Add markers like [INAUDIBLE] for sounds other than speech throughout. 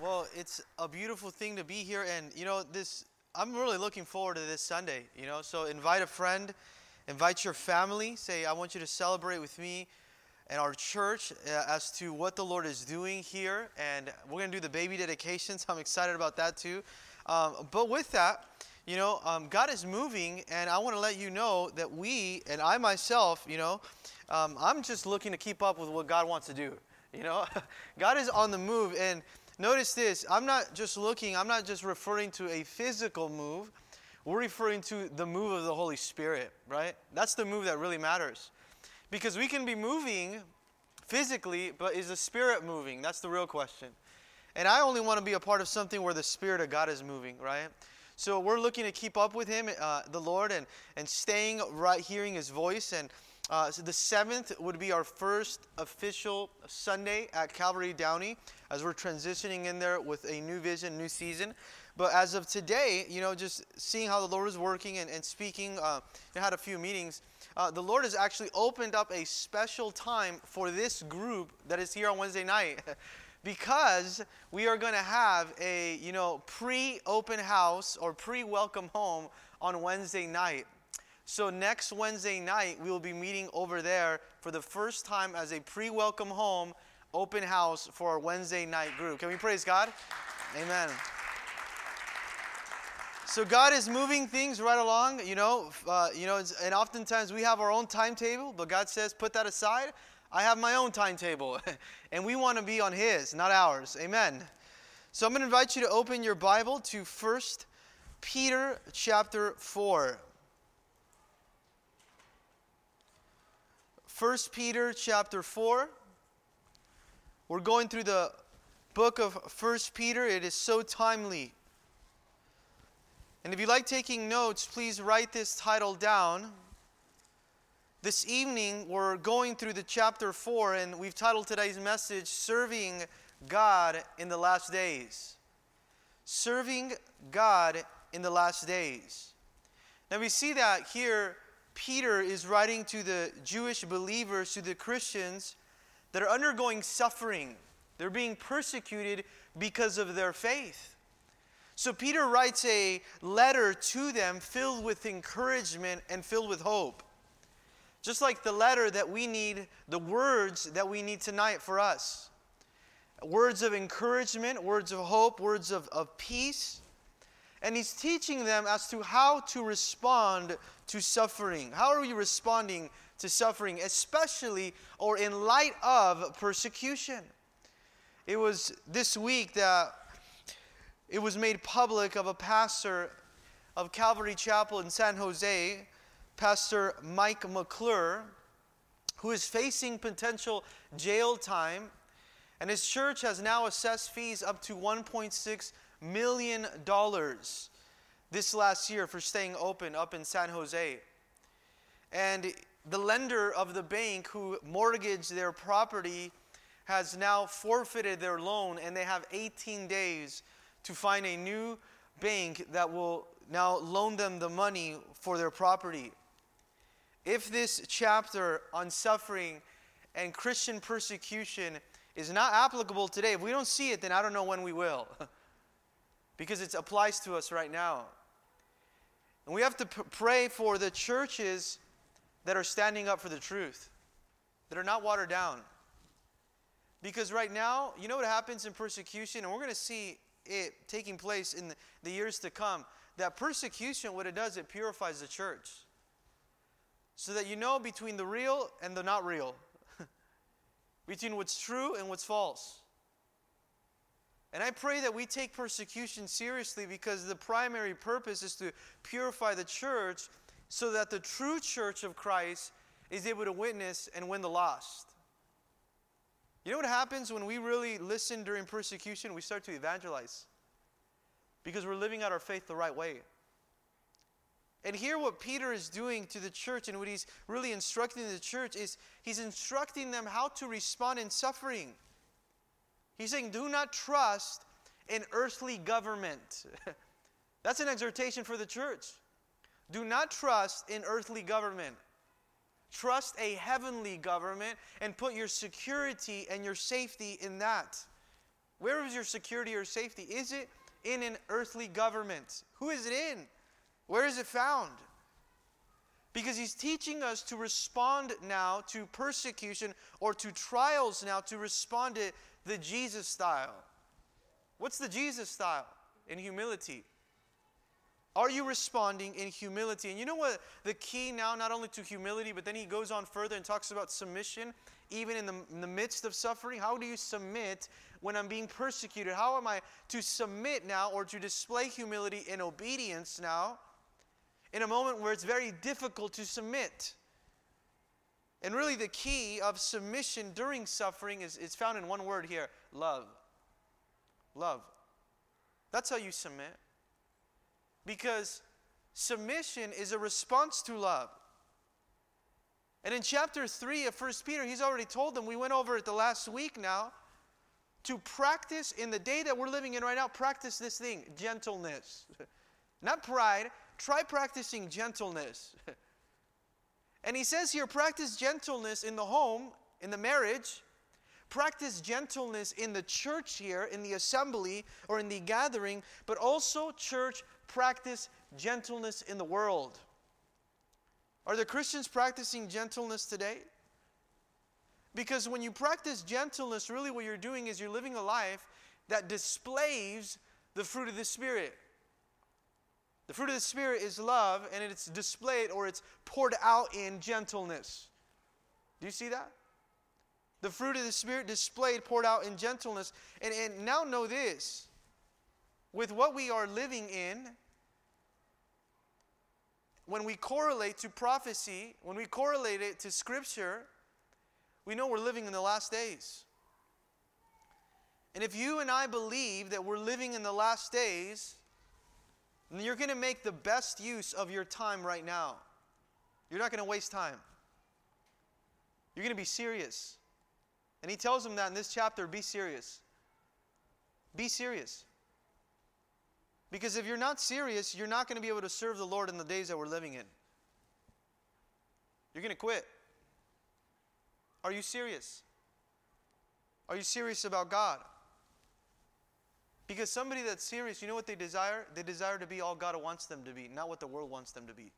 Well, it's a beautiful thing to be here, and you know this. I'm really looking forward to this Sunday. You know, so invite a friend, invite your family. Say, I want you to celebrate with me and our church uh, as to what the Lord is doing here, and we're gonna do the baby dedications. [LAUGHS] I'm excited about that too. Um, but with that, you know, um, God is moving, and I want to let you know that we and I myself, you know, um, I'm just looking to keep up with what God wants to do. You know, [LAUGHS] God is on the move, and notice this I'm not just looking, I'm not just referring to a physical move, we're referring to the move of the Holy Spirit, right? That's the move that really matters. Because we can be moving physically, but is the Spirit moving? That's the real question. And I only want to be a part of something where the Spirit of God is moving, right? So we're looking to keep up with Him, uh, the Lord, and, and staying right, hearing His voice. And uh, so the seventh would be our first official Sunday at Calvary Downey as we're transitioning in there with a new vision, new season. But as of today, you know, just seeing how the Lord is working and, and speaking, uh, had a few meetings. Uh, the Lord has actually opened up a special time for this group that is here on Wednesday night. [LAUGHS] because we are going to have a you know pre-open house or pre-welcome home on Wednesday night. So next Wednesday night we will be meeting over there for the first time as a pre-welcome home open house for our Wednesday night group. Can we praise God? Amen. So God is moving things right along, you know, uh, you know, and oftentimes we have our own timetable, but God says, put that aside. I have my own timetable, [LAUGHS] and we want to be on His, not ours. Amen. So I'm going to invite you to open your Bible to 1 Peter chapter 4. 1 Peter chapter 4. We're going through the book of 1 Peter. It is so timely. And if you like taking notes, please write this title down. This evening, we're going through the chapter 4, and we've titled today's message, Serving God in the Last Days. Serving God in the Last Days. Now, we see that here, Peter is writing to the Jewish believers, to the Christians that are undergoing suffering. They're being persecuted because of their faith. So, Peter writes a letter to them filled with encouragement and filled with hope. Just like the letter that we need, the words that we need tonight for us words of encouragement, words of hope, words of, of peace. And he's teaching them as to how to respond to suffering. How are we responding to suffering, especially or in light of persecution? It was this week that it was made public of a pastor of Calvary Chapel in San Jose Pastor Mike McClure, who is facing potential jail time, and his church has now assessed fees up to $1.6 million dollars this last year for staying open up in San Jose. And the lender of the bank who mortgaged their property has now forfeited their loan, and they have 18 days to find a new bank that will now loan them the money for their property. If this chapter on suffering and Christian persecution is not applicable today, if we don't see it, then I don't know when we will. [LAUGHS] because it applies to us right now. And we have to p- pray for the churches that are standing up for the truth, that are not watered down. Because right now, you know what happens in persecution, and we're going to see it taking place in the, the years to come. That persecution, what it does, it purifies the church so that you know between the real and the not real, [LAUGHS] between what's true and what's false. And I pray that we take persecution seriously because the primary purpose is to purify the church so that the true church of Christ is able to witness and win the lost. You know what happens when we really listen during persecution? We start to evangelize because we're living out our faith the right way. And here, what Peter is doing to the church and what he's really instructing the church is he's instructing them how to respond in suffering. He's saying, Do not trust in earthly government. [LAUGHS] That's an exhortation for the church. Do not trust in earthly government. Trust a heavenly government and put your security and your safety in that. Where is your security or safety? Is it in an earthly government? Who is it in? Where is it found? Because he's teaching us to respond now to persecution or to trials now to respond to the Jesus style. What's the Jesus style? In humility. Are you responding in humility? And you know what the key now, not only to humility, but then he goes on further and talks about submission, even in the, in the midst of suffering. How do you submit when I'm being persecuted? How am I to submit now or to display humility and obedience now in a moment where it's very difficult to submit? And really, the key of submission during suffering is, is found in one word here love. Love. That's how you submit. Because submission is a response to love. And in chapter 3 of 1 Peter, he's already told them, we went over it the last week now, to practice in the day that we're living in right now, practice this thing gentleness. [LAUGHS] Not pride, try practicing gentleness. [LAUGHS] and he says here, practice gentleness in the home, in the marriage, Practice gentleness in the church here, in the assembly, or in the gathering, but also, church, practice gentleness in the world. Are the Christians practicing gentleness today? Because when you practice gentleness, really what you're doing is you're living a life that displays the fruit of the Spirit. The fruit of the Spirit is love, and it's displayed or it's poured out in gentleness. Do you see that? The fruit of the Spirit displayed, poured out in gentleness. And, and now know this with what we are living in, when we correlate to prophecy, when we correlate it to Scripture, we know we're living in the last days. And if you and I believe that we're living in the last days, then you're going to make the best use of your time right now. You're not going to waste time. You're going to be serious. And he tells them that in this chapter be serious. Be serious. Because if you're not serious, you're not going to be able to serve the Lord in the days that we're living in. You're going to quit. Are you serious? Are you serious about God? Because somebody that's serious, you know what they desire? They desire to be all God wants them to be, not what the world wants them to be.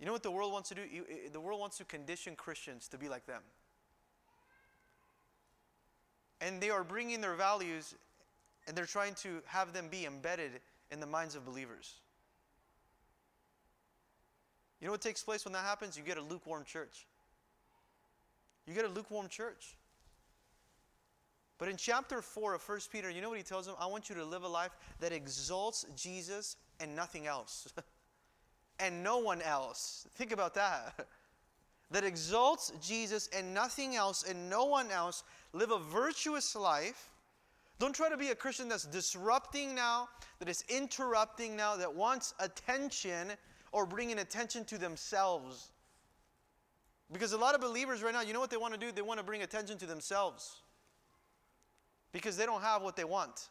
You know what the world wants to do? The world wants to condition Christians to be like them. And they are bringing their values and they're trying to have them be embedded in the minds of believers. You know what takes place when that happens? You get a lukewarm church. You get a lukewarm church. But in chapter 4 of 1 Peter, you know what he tells them? I want you to live a life that exalts Jesus and nothing else. [LAUGHS] and no one else. Think about that. [LAUGHS] that exalts Jesus and nothing else and no one else. Live a virtuous life. Don't try to be a Christian that's disrupting now, that is interrupting now, that wants attention or bringing attention to themselves. Because a lot of believers right now, you know what they want to do? They want to bring attention to themselves. Because they don't have what they want.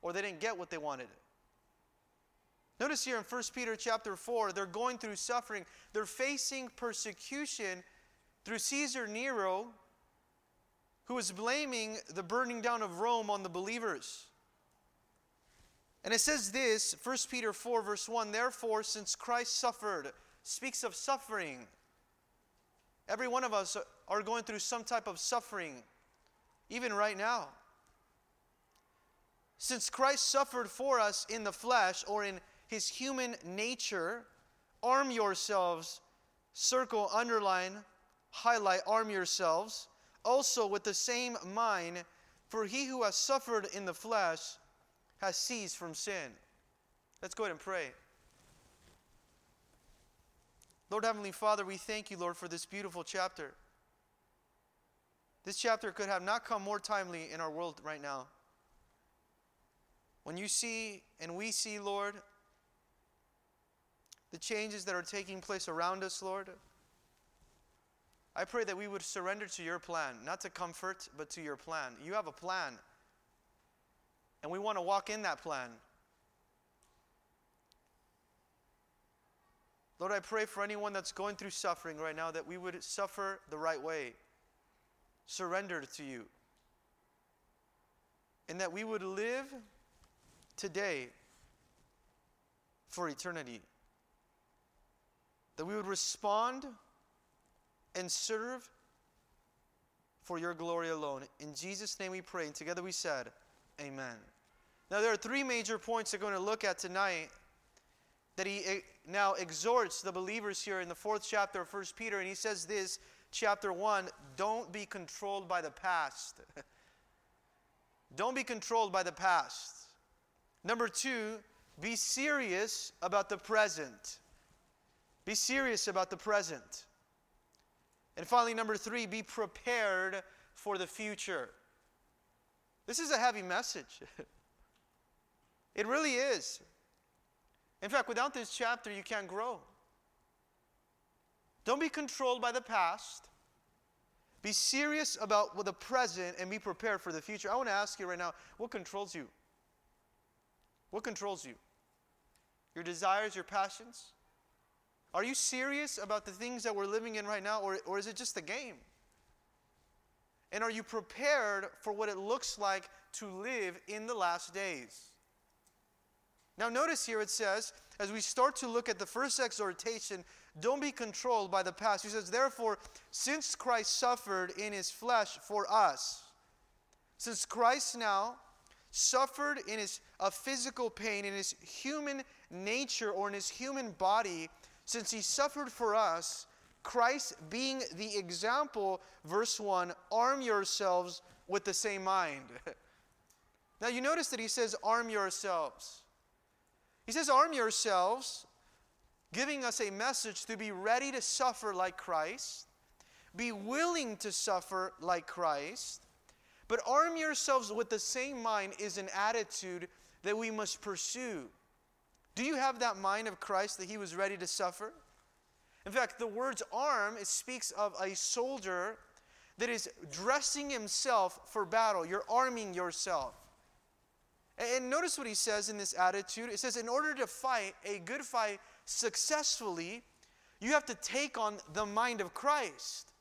Or they didn't get what they wanted. Notice here in 1 Peter chapter 4, they're going through suffering. They're facing persecution through Caesar Nero, who is blaming the burning down of Rome on the believers. And it says this, 1 Peter 4, verse 1 Therefore, since Christ suffered, speaks of suffering. Every one of us are going through some type of suffering, even right now. Since Christ suffered for us in the flesh or in his human nature, arm yourselves, circle, underline, highlight, arm yourselves, also with the same mind, for he who has suffered in the flesh has ceased from sin. Let's go ahead and pray. Lord Heavenly Father, we thank you, Lord, for this beautiful chapter. This chapter could have not come more timely in our world right now. When you see and we see, Lord, the changes that are taking place around us, Lord. I pray that we would surrender to your plan, not to comfort, but to your plan. You have a plan, and we want to walk in that plan. Lord, I pray for anyone that's going through suffering right now that we would suffer the right way. Surrendered to you. And that we would live today for eternity. That we would respond and serve for your glory alone. In Jesus' name we pray. And together we said, Amen. Now, there are three major points we're going to look at tonight that he eh, now exhorts the believers here in the fourth chapter of 1 Peter. And he says this, chapter 1 don't be controlled by the past. [LAUGHS] don't be controlled by the past. Number two, be serious about the present. Be serious about the present. And finally, number three, be prepared for the future. This is a heavy message. [LAUGHS] it really is. In fact, without this chapter, you can't grow. Don't be controlled by the past. Be serious about the present and be prepared for the future. I want to ask you right now what controls you? What controls you? Your desires, your passions? Are you serious about the things that we're living in right now, or, or is it just a game? And are you prepared for what it looks like to live in the last days? Now, notice here it says, as we start to look at the first exhortation, don't be controlled by the past. He says, Therefore, since Christ suffered in his flesh for us, since Christ now suffered in his a physical pain in his human nature or in his human body, since he suffered for us, Christ being the example, verse 1, arm yourselves with the same mind. [LAUGHS] now you notice that he says, arm yourselves. He says, arm yourselves, giving us a message to be ready to suffer like Christ, be willing to suffer like Christ, but arm yourselves with the same mind is an attitude that we must pursue. Do you have that mind of Christ that he was ready to suffer? In fact, the words arm it speaks of a soldier that is dressing himself for battle. You're arming yourself. And notice what he says in this attitude. It says, in order to fight a good fight successfully, you have to take on the mind of Christ.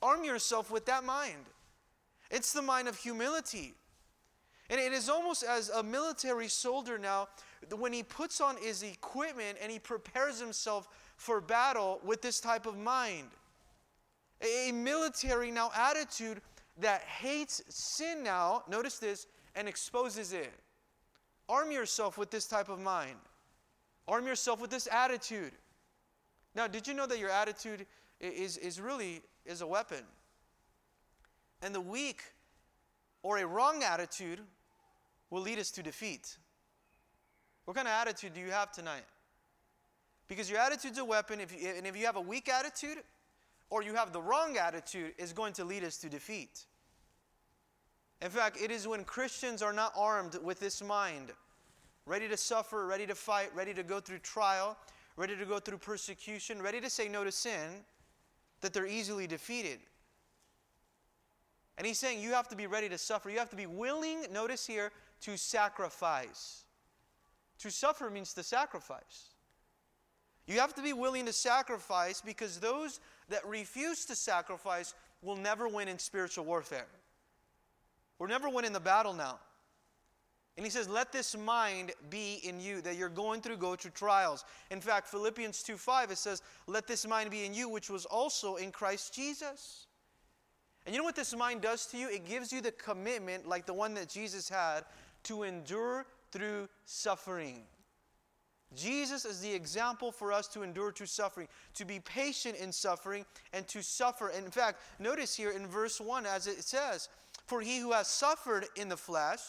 Arm yourself with that mind. It's the mind of humility. And it is almost as a military soldier now, when he puts on his equipment and he prepares himself for battle with this type of mind. A military now attitude that hates sin now, notice this, and exposes it. Arm yourself with this type of mind. Arm yourself with this attitude. Now, did you know that your attitude is, is really is a weapon? And the weak or a wrong attitude will lead us to defeat. What kind of attitude do you have tonight? Because your attitude's a weapon, if you, and if you have a weak attitude or you have the wrong attitude, is going to lead us to defeat. In fact, it is when Christians are not armed with this mind, ready to suffer, ready to fight, ready to go through trial, ready to go through persecution, ready to say no to sin, that they're easily defeated. And he's saying you have to be ready to suffer. You have to be willing, notice here, to sacrifice. To suffer means to sacrifice. You have to be willing to sacrifice because those that refuse to sacrifice will never win in spiritual warfare. We'll never win in the battle now. And he says, Let this mind be in you, that you're going through, go through trials. In fact, Philippians 2 5, it says, Let this mind be in you, which was also in Christ Jesus. And you know what this mind does to you? It gives you the commitment, like the one that Jesus had, to endure through suffering. Jesus is the example for us to endure through suffering, to be patient in suffering, and to suffer. And in fact, notice here in verse 1, as it says, For he who has suffered in the flesh,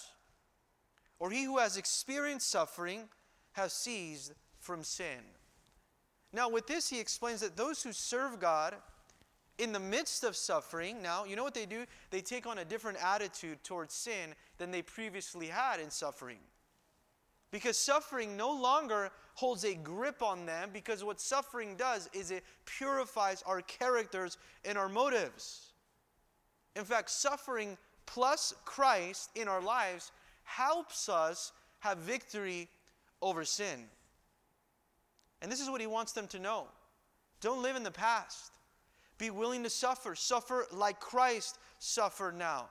or he who has experienced suffering, has ceased from sin. Now, with this, he explains that those who serve God, in the midst of suffering, now, you know what they do? They take on a different attitude towards sin than they previously had in suffering. Because suffering no longer holds a grip on them, because what suffering does is it purifies our characters and our motives. In fact, suffering plus Christ in our lives helps us have victory over sin. And this is what he wants them to know. Don't live in the past. Be willing to suffer. Suffer like Christ suffer now.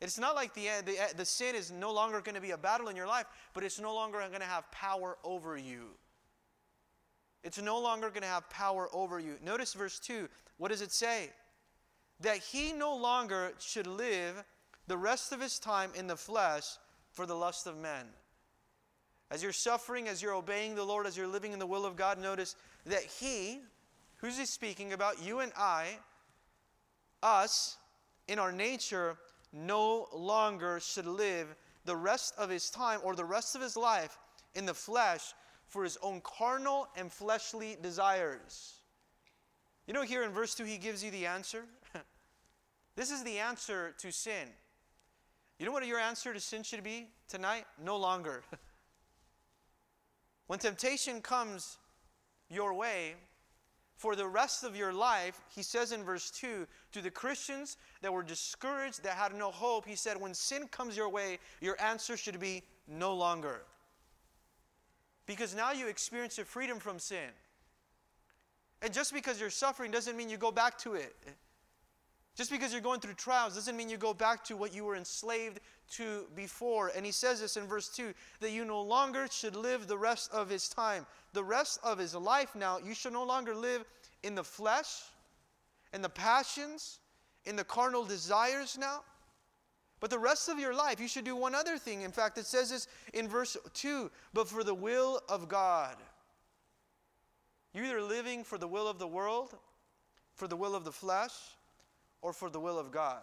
It's not like the, the, the sin is no longer going to be a battle in your life, but it's no longer going to have power over you. It's no longer going to have power over you. Notice verse 2. What does it say? That he no longer should live the rest of his time in the flesh for the lust of men. As you're suffering, as you're obeying the Lord, as you're living in the will of God, notice that he, who's he speaking about? You and I, us, in our nature, no longer should live the rest of his time or the rest of his life in the flesh for his own carnal and fleshly desires. You know, here in verse 2, he gives you the answer. [LAUGHS] this is the answer to sin. You know what your answer to sin should be tonight? No longer. [LAUGHS] when temptation comes your way, for the rest of your life, he says in verse 2, to the Christians that were discouraged, that had no hope, he said, when sin comes your way, your answer should be no longer. Because now you experience a freedom from sin. And just because you're suffering doesn't mean you go back to it. Just because you're going through trials doesn't mean you go back to what you were enslaved to before. And he says this in verse 2 that you no longer should live the rest of his time. The rest of his life now, you should no longer live in the flesh, in the passions, in the carnal desires now. But the rest of your life, you should do one other thing. In fact, it says this in verse 2 but for the will of God. You're either living for the will of the world, for the will of the flesh, or for the will of God.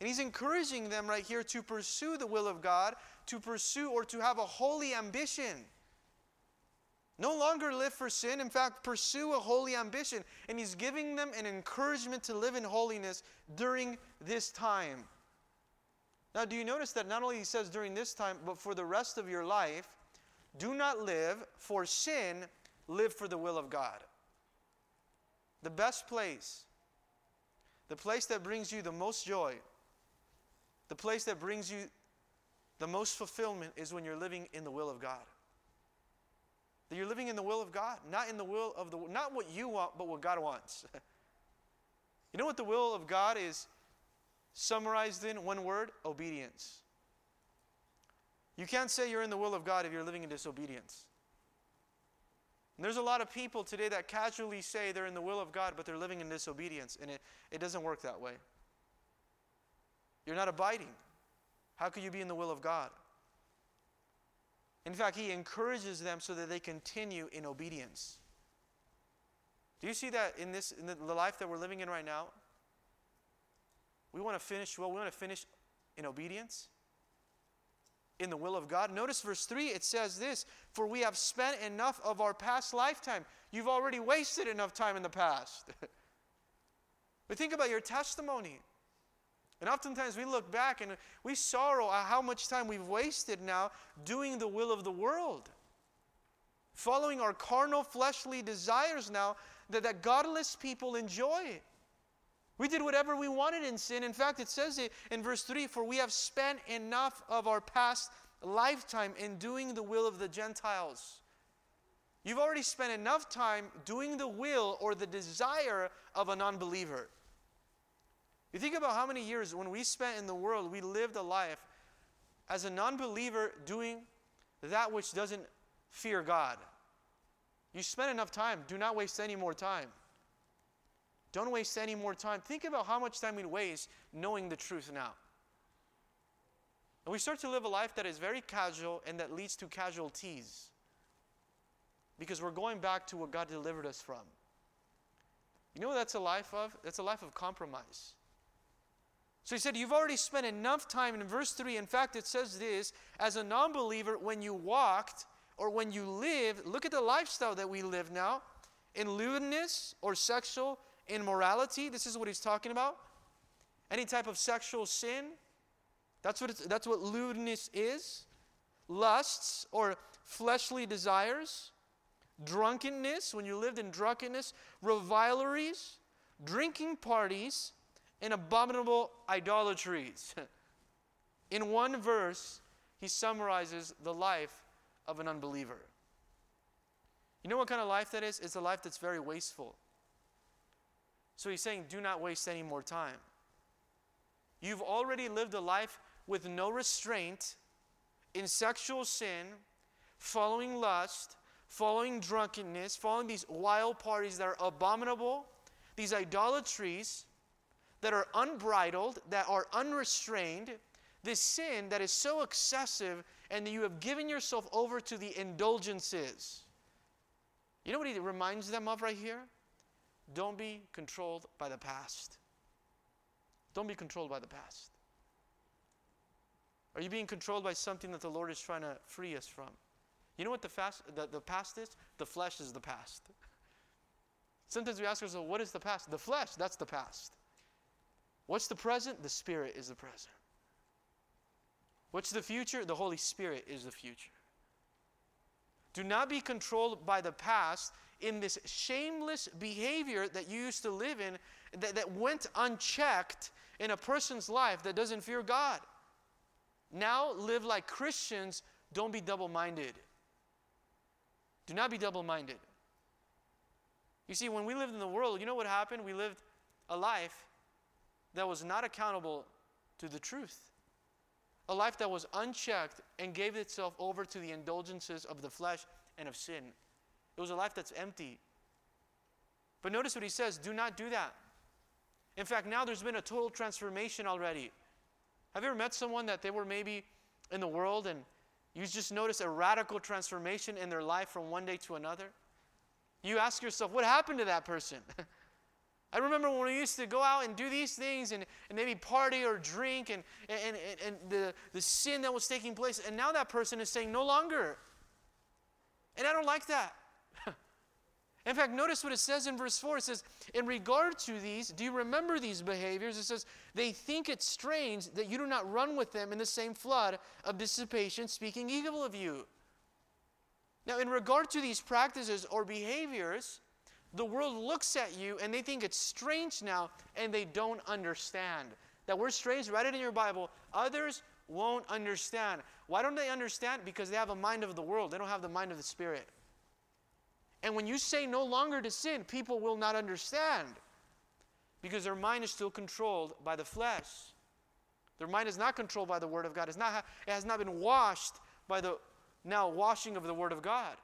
And he's encouraging them right here to pursue the will of God, to pursue or to have a holy ambition. No longer live for sin. In fact, pursue a holy ambition. And he's giving them an encouragement to live in holiness during this time. Now, do you notice that not only he says during this time, but for the rest of your life, do not live for sin, live for the will of God. The best place the place that brings you the most joy, the place that brings you the most fulfillment is when you're living in the will of God. That you're living in the will of God, not in the will of the not what you want, but what God wants. [LAUGHS] you know what the will of God is summarized in one word? Obedience. You can't say you're in the will of God if you're living in disobedience. And there's a lot of people today that casually say they're in the will of God, but they're living in disobedience, and it, it doesn't work that way. You're not abiding. How could you be in the will of God? In fact, He encourages them so that they continue in obedience. Do you see that in this in the, life that we're living in right now? We want to finish well, we want to finish in obedience in the will of God. Notice verse 3, it says this For we have spent enough of our past lifetime. You've already wasted enough time in the past. [LAUGHS] but think about your testimony. And oftentimes we look back and we sorrow at how much time we've wasted now doing the will of the world, following our carnal, fleshly desires now that, that godless people enjoy. We did whatever we wanted in sin. In fact, it says it in verse 3 For we have spent enough of our past lifetime in doing the will of the Gentiles. You've already spent enough time doing the will or the desire of a non believer. You think about how many years when we spent in the world, we lived a life as a non believer doing that which doesn't fear God. You spent enough time. Do not waste any more time. Don't waste any more time. Think about how much time we waste knowing the truth now. And we start to live a life that is very casual and that leads to casualties. Because we're going back to what God delivered us from. You know what that's a life of? That's a life of compromise. So he said, You've already spent enough time. In verse 3, in fact, it says this as a non believer, when you walked or when you lived, look at the lifestyle that we live now in lewdness or sexual immorality. This is what he's talking about. Any type of sexual sin. That's what, that's what lewdness is. Lusts or fleshly desires. Drunkenness, when you lived in drunkenness. Revileries. Drinking parties. And abominable idolatries. [LAUGHS] in one verse, he summarizes the life of an unbeliever. You know what kind of life that is? It's a life that's very wasteful. So he's saying, do not waste any more time. you've already lived a life with no restraint in sexual sin, following lust, following drunkenness, following these wild parties that are abominable, these idolatries that are unbridled, that are unrestrained, this sin that is so excessive, and that you have given yourself over to the indulgences. You know what he reminds them of right here? Don't be controlled by the past. Don't be controlled by the past. Are you being controlled by something that the Lord is trying to free us from? You know what the, fast, the, the past is? The flesh is the past. Sometimes we ask ourselves, what is the past? The flesh, that's the past. What's the present? The Spirit is the present. What's the future? The Holy Spirit is the future. Do not be controlled by the past in this shameless behavior that you used to live in that, that went unchecked in a person's life that doesn't fear God. Now live like Christians, don't be double minded. Do not be double minded. You see, when we lived in the world, you know what happened? We lived a life that was not accountable to the truth. A life that was unchecked and gave itself over to the indulgences of the flesh and of sin. It was a life that's empty. But notice what he says do not do that. In fact, now there's been a total transformation already. Have you ever met someone that they were maybe in the world and you just notice a radical transformation in their life from one day to another? You ask yourself, what happened to that person? [LAUGHS] I remember when we used to go out and do these things and, and maybe party or drink and, and, and, and the, the sin that was taking place. And now that person is saying, no longer. And I don't like that. [LAUGHS] in fact, notice what it says in verse 4. It says, In regard to these, do you remember these behaviors? It says, They think it strange that you do not run with them in the same flood of dissipation, speaking evil of you. Now, in regard to these practices or behaviors, the world looks at you and they think it's strange now and they don't understand. That word strange, write it in your Bible. Others won't understand. Why don't they understand? Because they have a mind of the world, they don't have the mind of the Spirit. And when you say no longer to sin, people will not understand because their mind is still controlled by the flesh. Their mind is not controlled by the Word of God. It's not, it has not been washed by the now washing of the Word of God.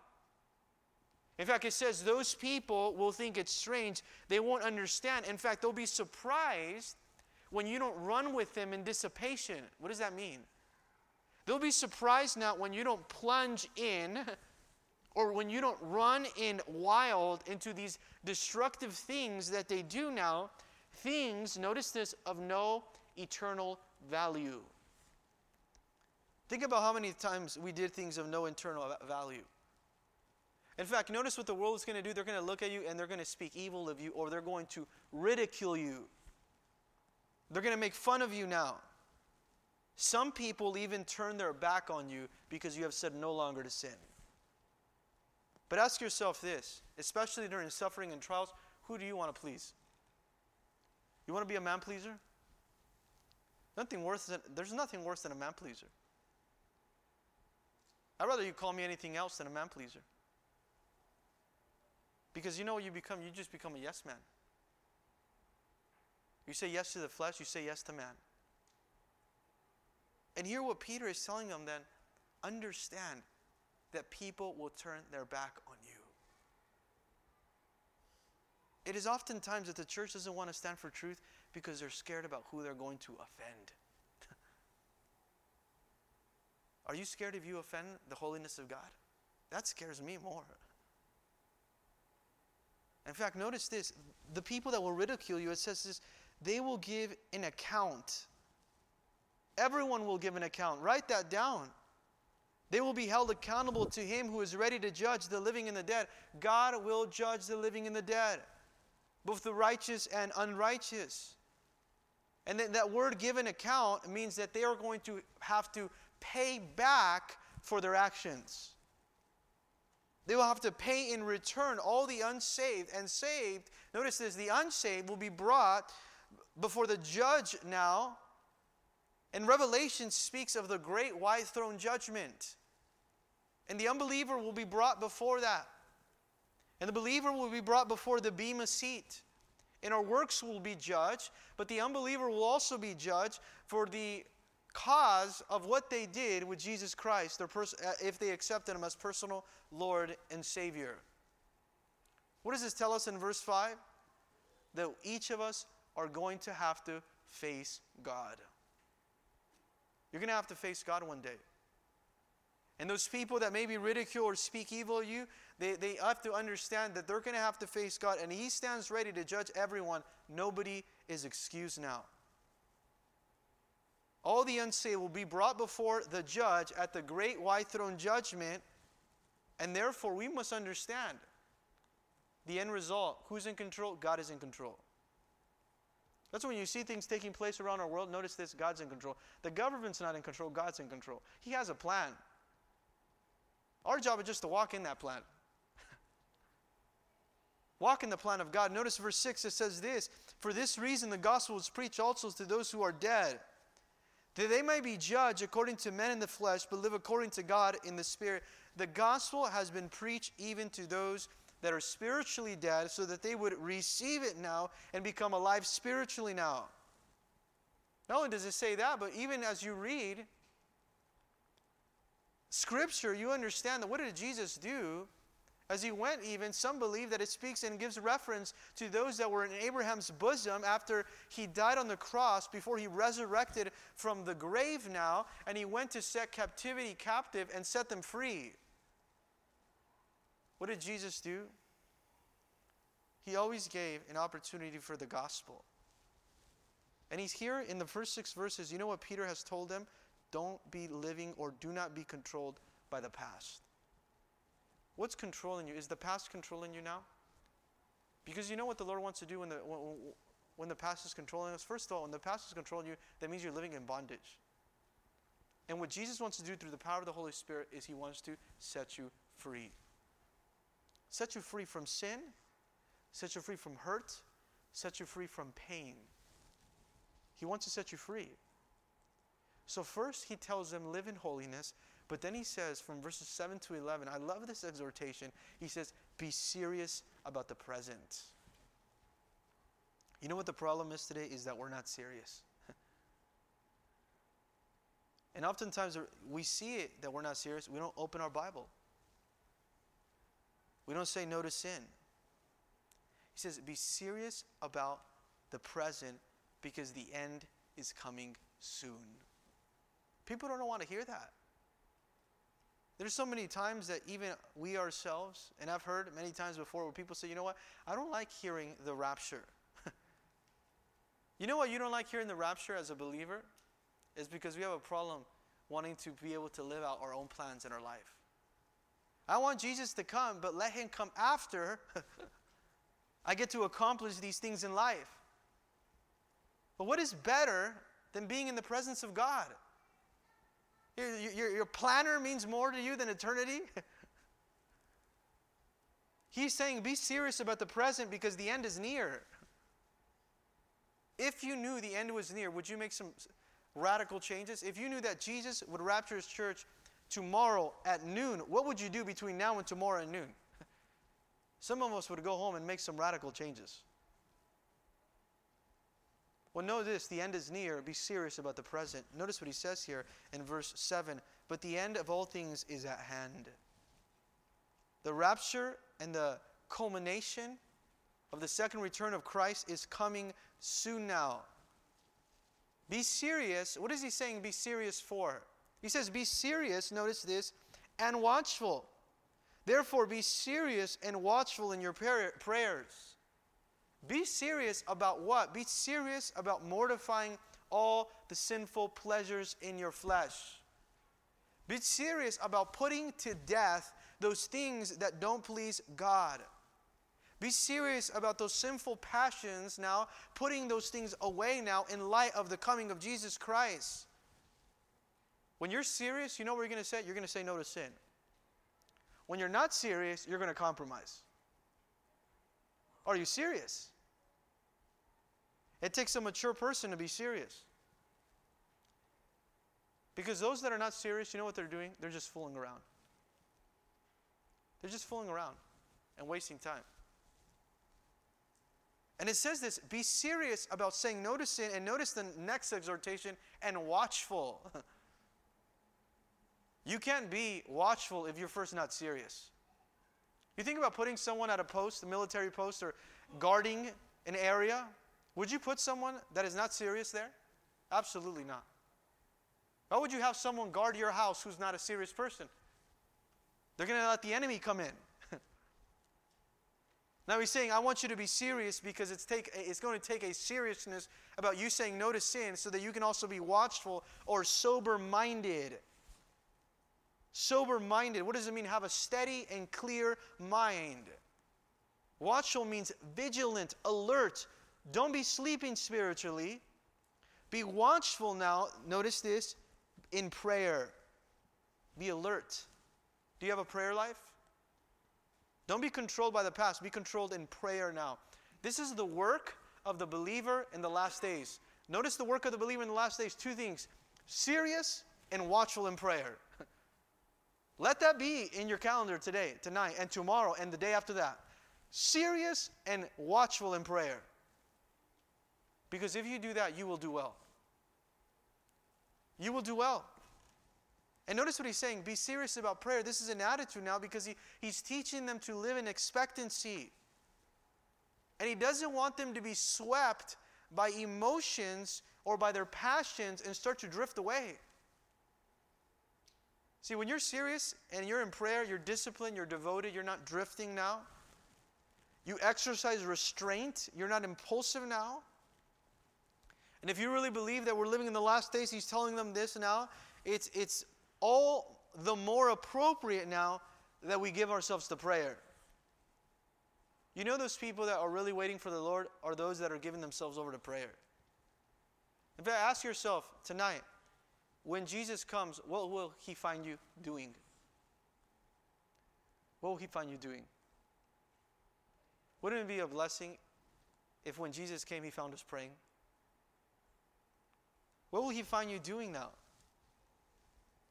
In fact, it says those people will think it's strange. They won't understand. In fact, they'll be surprised when you don't run with them in dissipation. What does that mean? They'll be surprised now when you don't plunge in [LAUGHS] or when you don't run in wild into these destructive things that they do now. Things, notice this, of no eternal value. Think about how many times we did things of no internal value. In fact, notice what the world is going to do. They're going to look at you and they're going to speak evil of you, or they're going to ridicule you. They're going to make fun of you now. Some people even turn their back on you because you have said no longer to sin. But ask yourself this, especially during suffering and trials who do you want to please? You want to be a man pleaser? Nothing worse than, there's nothing worse than a man pleaser. I'd rather you call me anything else than a man pleaser. Because you know you become, you just become a yes man. You say yes to the flesh, you say yes to man. And hear what Peter is telling them then understand that people will turn their back on you. It is oftentimes that the church doesn't want to stand for truth because they're scared about who they're going to offend. [LAUGHS] Are you scared if you offend the holiness of God? That scares me more. In fact, notice this the people that will ridicule you, it says this, they will give an account. Everyone will give an account. Write that down. They will be held accountable to him who is ready to judge the living and the dead. God will judge the living and the dead, both the righteous and unrighteous. And that, that word given account means that they are going to have to pay back for their actions. They will have to pay in return all the unsaved and saved. Notice this the unsaved will be brought before the judge now. And Revelation speaks of the great white throne judgment. And the unbeliever will be brought before that. And the believer will be brought before the Bema seat. and our works will be judged, but the unbeliever will also be judged for the cause of what they did with Jesus Christ, their pers- uh, if they accepted Him as personal Lord and Savior. What does this tell us in verse 5? That each of us are going to have to face God. You're going to have to face God one day. And those people that maybe ridicule or speak evil of you, they, they have to understand that they're going to have to face God. And He stands ready to judge everyone. Nobody is excused now. All the unsaved will be brought before the judge at the great white throne judgment. And therefore, we must understand the end result. Who's in control? God is in control. That's when you see things taking place around our world. Notice this God's in control. The government's not in control, God's in control. He has a plan. Our job is just to walk in that plan. [LAUGHS] walk in the plan of God. Notice verse 6 it says this For this reason the gospel is preached also to those who are dead, that they may be judged according to men in the flesh, but live according to God in the spirit. The gospel has been preached even to those that are spiritually dead so that they would receive it now and become alive spiritually now. Not only does it say that, but even as you read Scripture, you understand that what did Jesus do? As he went, even, some believe that it speaks and gives reference to those that were in Abraham's bosom after he died on the cross, before he resurrected from the grave now, and he went to set captivity captive and set them free. What did Jesus do? He always gave an opportunity for the gospel. And he's here in the first six verses. You know what Peter has told them? Don't be living or do not be controlled by the past. What's controlling you? Is the past controlling you now? Because you know what the Lord wants to do when the, when, when the past is controlling us? First of all, when the past is controlling you, that means you're living in bondage. And what Jesus wants to do through the power of the Holy Spirit is He wants to set you free. Set you free from sin, set you free from hurt, set you free from pain. He wants to set you free. So, first, he tells them, live in holiness. But then he says from verses 7 to 11, I love this exhortation. He says, be serious about the present. You know what the problem is today? Is that we're not serious. [LAUGHS] and oftentimes we see it that we're not serious. We don't open our Bible, we don't say no to sin. He says, be serious about the present because the end is coming soon. People don't want to hear that. There's so many times that even we ourselves, and I've heard many times before where people say, you know what, I don't like hearing the rapture. [LAUGHS] you know what you don't like hearing the rapture as a believer? Is because we have a problem wanting to be able to live out our own plans in our life. I want Jesus to come, but let him come after [LAUGHS] I get to accomplish these things in life. But what is better than being in the presence of God? Your, your, your planner means more to you than eternity. [LAUGHS] He's saying, be serious about the present because the end is near. If you knew the end was near, would you make some radical changes? If you knew that Jesus would rapture his church tomorrow at noon, what would you do between now and tomorrow at noon? [LAUGHS] Some of us would go home and make some radical changes. Well, know this the end is near. Be serious about the present. Notice what he says here in verse 7 But the end of all things is at hand. The rapture and the culmination of the second return of Christ is coming soon now. Be serious. What is he saying be serious for? He says, Be serious, notice this, and watchful. Therefore, be serious and watchful in your prayers. Be serious about what? Be serious about mortifying all the sinful pleasures in your flesh. Be serious about putting to death those things that don't please God. Be serious about those sinful passions now, putting those things away now in light of the coming of Jesus Christ. When you're serious, you know what you're going to say? You're going to say no to sin. When you're not serious, you're going to compromise. Are you serious? It takes a mature person to be serious. Because those that are not serious, you know what they're doing? They're just fooling around. They're just fooling around and wasting time. And it says this be serious about saying no to sin, and notice the next exhortation, and watchful. [LAUGHS] you can't be watchful if you're first not serious. You think about putting someone at a post, a military post, or guarding an area. Would you put someone that is not serious there? Absolutely not. Why would you have someone guard your house who's not a serious person? They're going to let the enemy come in. [LAUGHS] now he's saying, I want you to be serious because it's, take, it's going to take a seriousness about you saying no to sin so that you can also be watchful or sober minded. Sober minded. What does it mean? Have a steady and clear mind. Watchful means vigilant, alert. Don't be sleeping spiritually. Be watchful now. Notice this in prayer. Be alert. Do you have a prayer life? Don't be controlled by the past. Be controlled in prayer now. This is the work of the believer in the last days. Notice the work of the believer in the last days two things serious and watchful in prayer. [LAUGHS] Let that be in your calendar today, tonight, and tomorrow, and the day after that. Serious and watchful in prayer. Because if you do that, you will do well. You will do well. And notice what he's saying be serious about prayer. This is an attitude now because he, he's teaching them to live in expectancy. And he doesn't want them to be swept by emotions or by their passions and start to drift away. See, when you're serious and you're in prayer, you're disciplined, you're devoted, you're not drifting now. You exercise restraint, you're not impulsive now. And if you really believe that we're living in the last days, he's telling them this now. It's, it's all the more appropriate now that we give ourselves to prayer. You know, those people that are really waiting for the Lord are those that are giving themselves over to prayer. In fact, ask yourself tonight when Jesus comes, what will he find you doing? What will he find you doing? Wouldn't it be a blessing if when Jesus came, he found us praying? What will He find you doing now?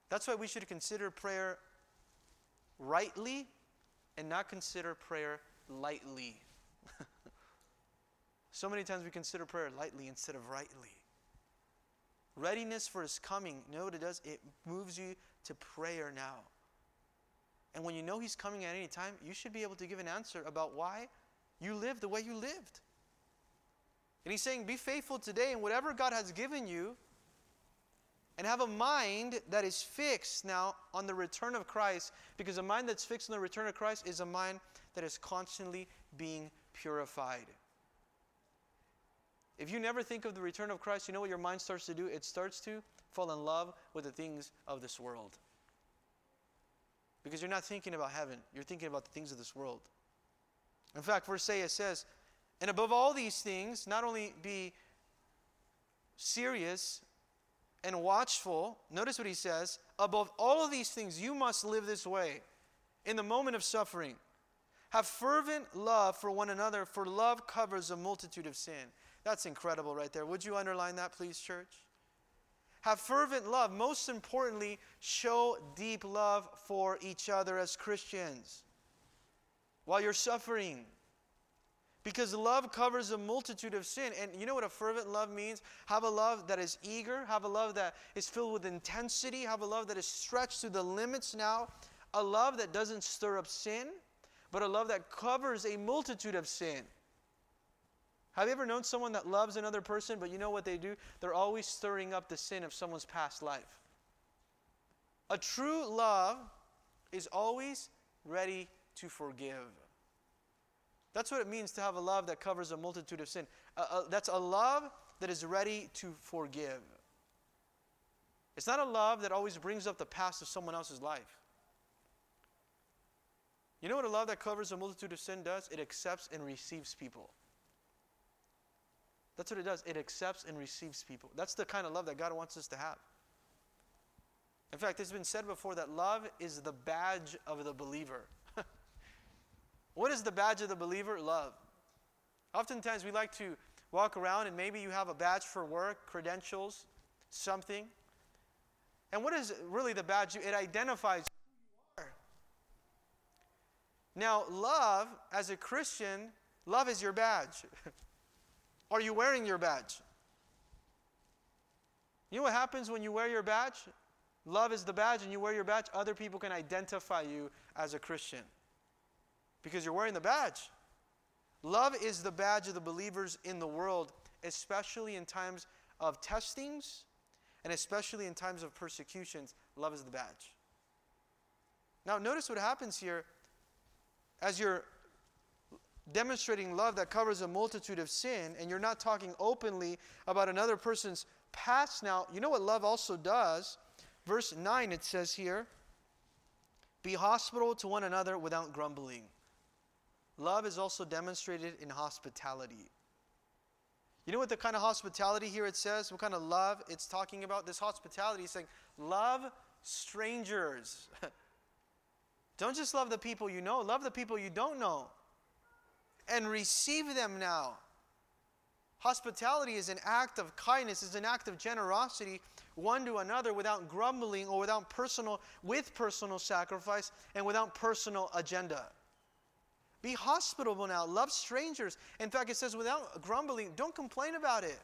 That's why we should consider prayer rightly and not consider prayer lightly. [LAUGHS] so many times we consider prayer lightly instead of rightly. Readiness for His coming, you know what it does? It moves you to prayer now. And when you know He's coming at any time, you should be able to give an answer about why you live the way you lived. And He's saying, Be faithful today in whatever God has given you and have a mind that is fixed now on the return of Christ, because a mind that's fixed on the return of Christ is a mind that is constantly being purified. If you never think of the return of Christ, you know what your mind starts to do? It starts to fall in love with the things of this world. Because you're not thinking about heaven, you're thinking about the things of this world. In fact, verse 8 says, And above all these things, not only be serious and watchful. Notice what he says above all of these things, you must live this way in the moment of suffering. Have fervent love for one another, for love covers a multitude of sin. That's incredible right there. Would you underline that, please, church? Have fervent love. Most importantly, show deep love for each other as Christians while you're suffering. Because love covers a multitude of sin. And you know what a fervent love means? Have a love that is eager, have a love that is filled with intensity, have a love that is stretched to the limits now, a love that doesn't stir up sin, but a love that covers a multitude of sin. Have you ever known someone that loves another person, but you know what they do? They're always stirring up the sin of someone's past life. A true love is always ready to forgive. That's what it means to have a love that covers a multitude of sin. Uh, uh, that's a love that is ready to forgive. It's not a love that always brings up the past of someone else's life. You know what a love that covers a multitude of sin does? It accepts and receives people. That's what it does. It accepts and receives people. That's the kind of love that God wants us to have. In fact, it's been said before that love is the badge of the believer. [LAUGHS] What is the badge of the believer? Love. Oftentimes we like to walk around and maybe you have a badge for work, credentials, something. And what is really the badge? It identifies who you are. Now, love, as a Christian, love is your badge. [LAUGHS] Are you wearing your badge? You know what happens when you wear your badge? Love is the badge, and you wear your badge, other people can identify you as a Christian because you're wearing the badge. Love is the badge of the believers in the world, especially in times of testings and especially in times of persecutions. Love is the badge. Now, notice what happens here as you're demonstrating love that covers a multitude of sin and you're not talking openly about another person's past now. You know what love also does? Verse 9, it says here, Be hospitable to one another without grumbling. Love is also demonstrated in hospitality. You know what the kind of hospitality here it says? What kind of love it's talking about? This hospitality is saying, love strangers. [LAUGHS] don't just love the people you know, love the people you don't know. And receive them now. Hospitality is an act of kindness, is an act of generosity one to another without grumbling or without personal with personal sacrifice and without personal agenda. Be hospitable now. Love strangers. In fact, it says without grumbling, don't complain about it.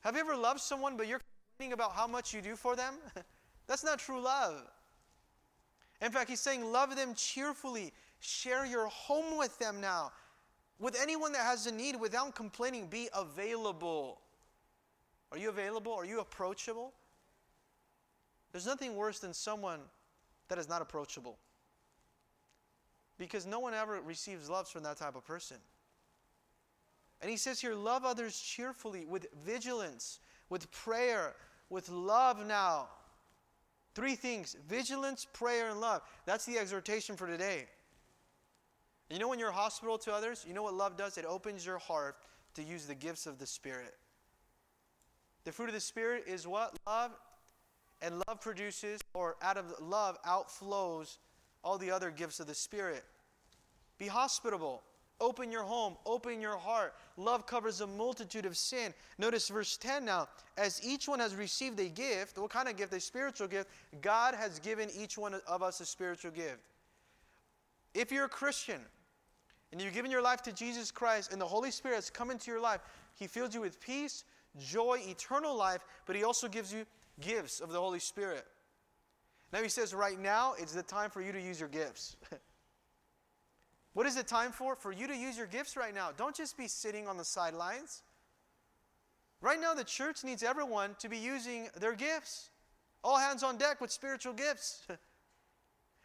Have you ever loved someone but you're complaining about how much you do for them? [LAUGHS] That's not true love. In fact, he's saying, love them cheerfully. Share your home with them now. With anyone that has a need, without complaining, be available. Are you available? Are you approachable? There's nothing worse than someone that is not approachable. Because no one ever receives love from that type of person. And he says here, love others cheerfully, with vigilance, with prayer, with love now. Three things vigilance, prayer, and love. That's the exhortation for today. You know, when you're hospitable to others, you know what love does? It opens your heart to use the gifts of the Spirit. The fruit of the Spirit is what? Love. And love produces, or out of love outflows all the other gifts of the Spirit. Be hospitable. Open your home. Open your heart. Love covers a multitude of sin. Notice verse 10 now. As each one has received a gift, what kind of gift? A spiritual gift. God has given each one of us a spiritual gift. If you're a Christian and you've given your life to Jesus Christ and the Holy Spirit has come into your life, He fills you with peace, joy, eternal life, but He also gives you gifts of the Holy Spirit. Now he says, right now, it's the time for you to use your gifts. [LAUGHS] what is the time for? For you to use your gifts right now. Don't just be sitting on the sidelines. Right now, the church needs everyone to be using their gifts. All hands on deck with spiritual gifts. [LAUGHS]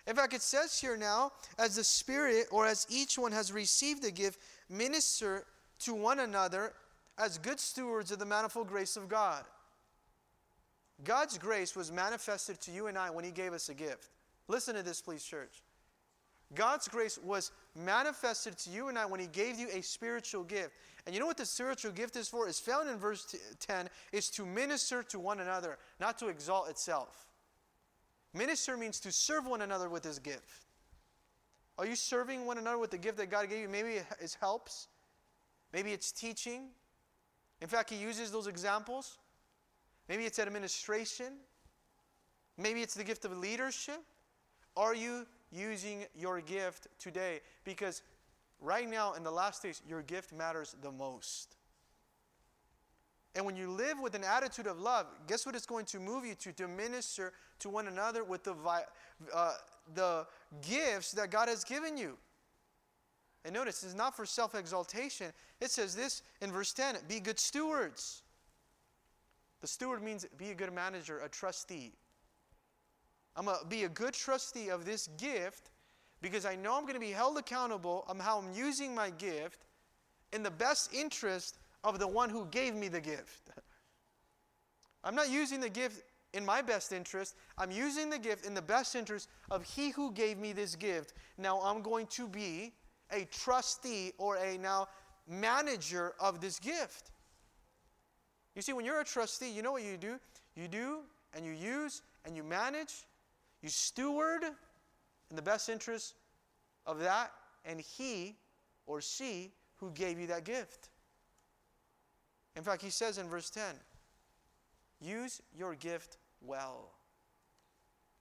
In fact, it says here now, as the Spirit or as each one has received a gift, minister to one another as good stewards of the manifold grace of God. God's grace was manifested to you and I when He gave us a gift. Listen to this, please, church. God's grace was manifested to you and I when He gave you a spiritual gift. And you know what the spiritual gift is for? It's found in verse 10 is to minister to one another, not to exalt itself. Minister means to serve one another with His gift. Are you serving one another with the gift that God gave you? Maybe it helps. Maybe it's teaching. In fact, He uses those examples. Maybe it's administration. Maybe it's the gift of leadership. Are you using your gift today? Because right now, in the last days, your gift matters the most. And when you live with an attitude of love, guess what it's going to move you to? To minister to one another with the, uh, the gifts that God has given you. And notice, it's not for self exaltation. It says this in verse 10 be good stewards. The steward means be a good manager, a trustee. I'm going to be a good trustee of this gift because I know I'm going to be held accountable on how I'm using my gift in the best interest of the one who gave me the gift. I'm not using the gift in my best interest. I'm using the gift in the best interest of he who gave me this gift. Now I'm going to be a trustee or a now manager of this gift. You see, when you're a trustee, you know what you do? You do and you use and you manage, you steward in the best interest of that and he or she who gave you that gift. In fact, he says in verse 10 use your gift well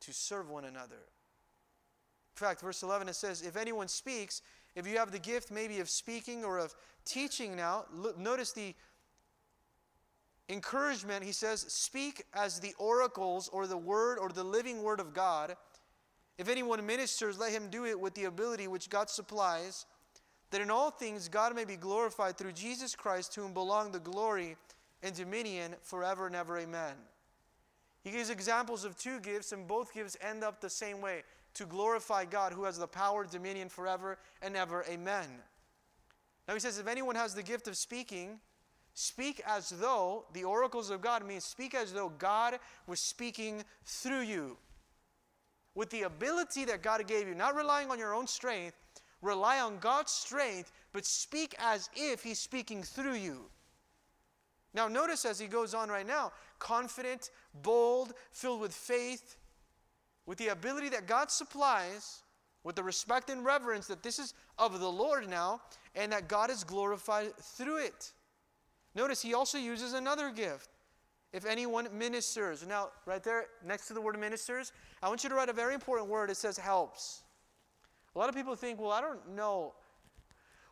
to serve one another. In fact, verse 11 it says, If anyone speaks If you have the gift maybe of speaking or of teaching now, look, notice the encouragement. He says, Speak as the oracles or the word or the living word of God. If anyone ministers, let him do it with the ability which God supplies, that in all things God may be glorified through Jesus Christ, to whom belong the glory and dominion forever and ever. Amen. He gives examples of two gifts, and both gifts end up the same way to glorify God who has the power, dominion forever and ever. Amen. Now he says, if anyone has the gift of speaking, speak as though the oracles of God means speak as though God was speaking through you. With the ability that God gave you, not relying on your own strength, rely on God's strength, but speak as if He's speaking through you. Now, notice as he goes on right now confident, bold, filled with faith, with the ability that God supplies, with the respect and reverence that this is of the Lord now, and that God is glorified through it. Notice he also uses another gift. If anyone ministers. Now, right there next to the word ministers, I want you to write a very important word. It says helps. A lot of people think, well, I don't know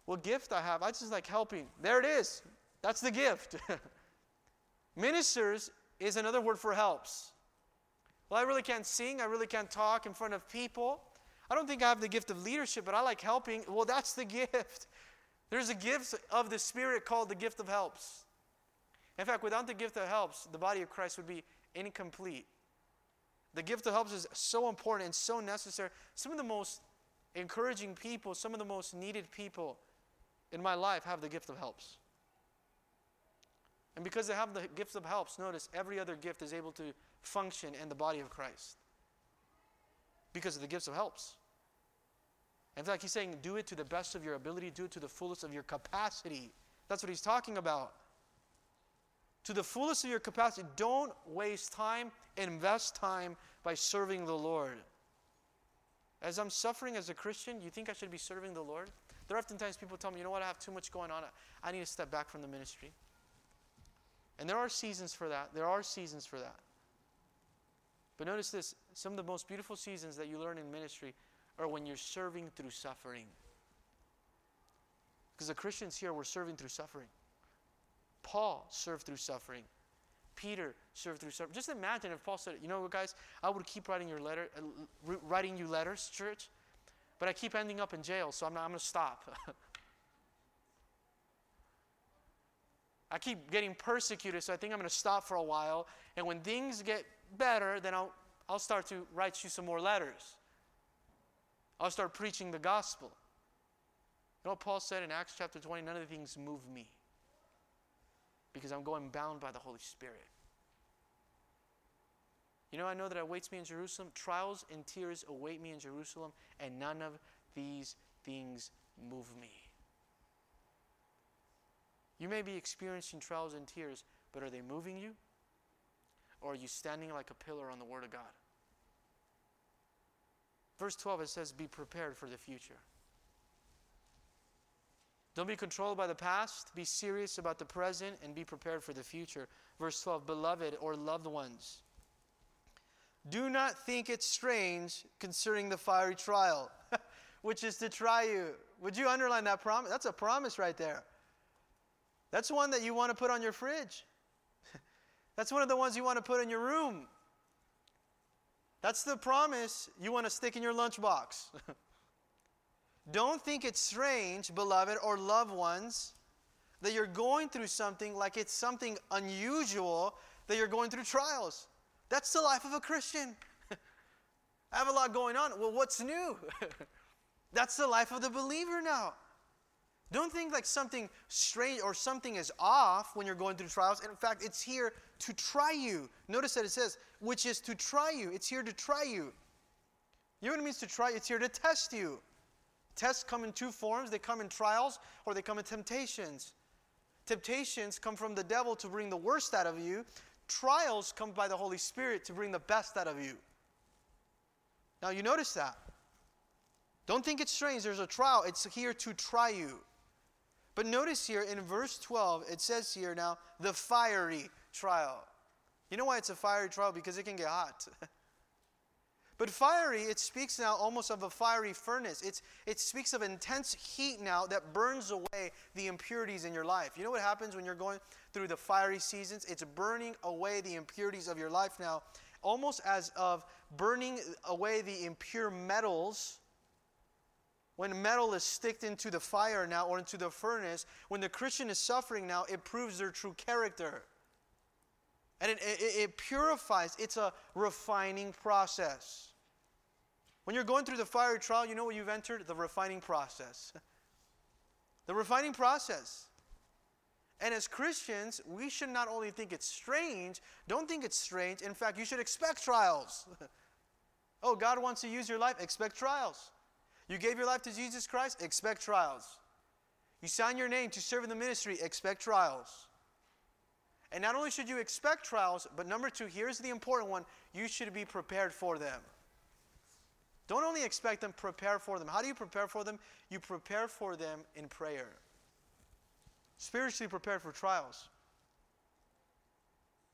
what gift I have. I just like helping. There it is. That's the gift. [LAUGHS] Ministers is another word for helps. Well, I really can't sing. I really can't talk in front of people. I don't think I have the gift of leadership, but I like helping. Well, that's the [LAUGHS] gift. There's a gift of the Spirit called the gift of helps. In fact, without the gift of helps, the body of Christ would be incomplete. The gift of helps is so important and so necessary. Some of the most encouraging people, some of the most needed people in my life have the gift of helps. And because they have the gift of helps, notice every other gift is able to function in the body of Christ. Because of the gifts of helps. In fact, he's saying, do it to the best of your ability, do it to the fullest of your capacity. That's what he's talking about. To the fullest of your capacity. Don't waste time, invest time by serving the Lord. As I'm suffering as a Christian, you think I should be serving the Lord? There are oftentimes people tell me, you know what, I have too much going on. I need to step back from the ministry. And there are seasons for that. There are seasons for that. But notice this some of the most beautiful seasons that you learn in ministry are when you're serving through suffering. Because the Christians here were serving through suffering. Paul served through suffering. Peter served through suffering. Just imagine if Paul said, "You know what, guys? I would keep writing your letter, uh, writing you letters, church, but I keep ending up in jail, so I'm, not, I'm going to stop." [LAUGHS] I keep getting persecuted, so I think I'm going to stop for a while. And when things get better, then I'll, I'll start to write you some more letters. I'll start preaching the gospel. You know what Paul said in Acts chapter 20? None of the things move me because I'm going bound by the Holy Spirit. You know, I know that awaits me in Jerusalem. Trials and tears await me in Jerusalem, and none of these things move me. You may be experiencing trials and tears, but are they moving you? Or are you standing like a pillar on the Word of God? Verse 12, it says, Be prepared for the future. Don't be controlled by the past. Be serious about the present and be prepared for the future. Verse 12, Beloved or loved ones, do not think it strange concerning the fiery trial, [LAUGHS] which is to try you. Would you underline that promise? That's a promise right there. That's one that you want to put on your fridge. [LAUGHS] That's one of the ones you want to put in your room. That's the promise you want to stick in your lunchbox. [LAUGHS] Don't think it's strange, beloved or loved ones, that you're going through something like it's something unusual that you're going through trials. That's the life of a Christian. [LAUGHS] I have a lot going on. Well, what's new? [LAUGHS] That's the life of the believer now. Don't think like something strange or something is off when you're going through trials. In fact, it's here to try you. Notice that it says, which is to try you. It's here to try you. You know what it means to try? It's here to test you. Tests come in two forms they come in trials or they come in temptations. Temptations come from the devil to bring the worst out of you, trials come by the Holy Spirit to bring the best out of you. Now, you notice that. Don't think it's strange. There's a trial, it's here to try you. But notice here in verse 12, it says here now, the fiery trial. You know why it's a fiery trial? Because it can get hot. [LAUGHS] But fiery, it speaks now almost of a fiery furnace. It's, it speaks of intense heat now that burns away the impurities in your life. You know what happens when you're going through the fiery seasons? It's burning away the impurities of your life now, almost as of burning away the impure metals. When metal is sticked into the fire now or into the furnace, when the Christian is suffering now, it proves their true character. And it, it, it purifies, it's a refining process. When you're going through the fiery trial, you know what you've entered? The refining process. The refining process. And as Christians, we should not only think it's strange, don't think it's strange. In fact, you should expect trials. [LAUGHS] oh, God wants to use your life, expect trials. You gave your life to Jesus Christ, expect trials. You sign your name to serve in the ministry, expect trials. And not only should you expect trials, but number two, here's the important one you should be prepared for them. Don't only expect them, prepare for them. How do you prepare for them? You prepare for them in prayer. Spiritually prepared for trials.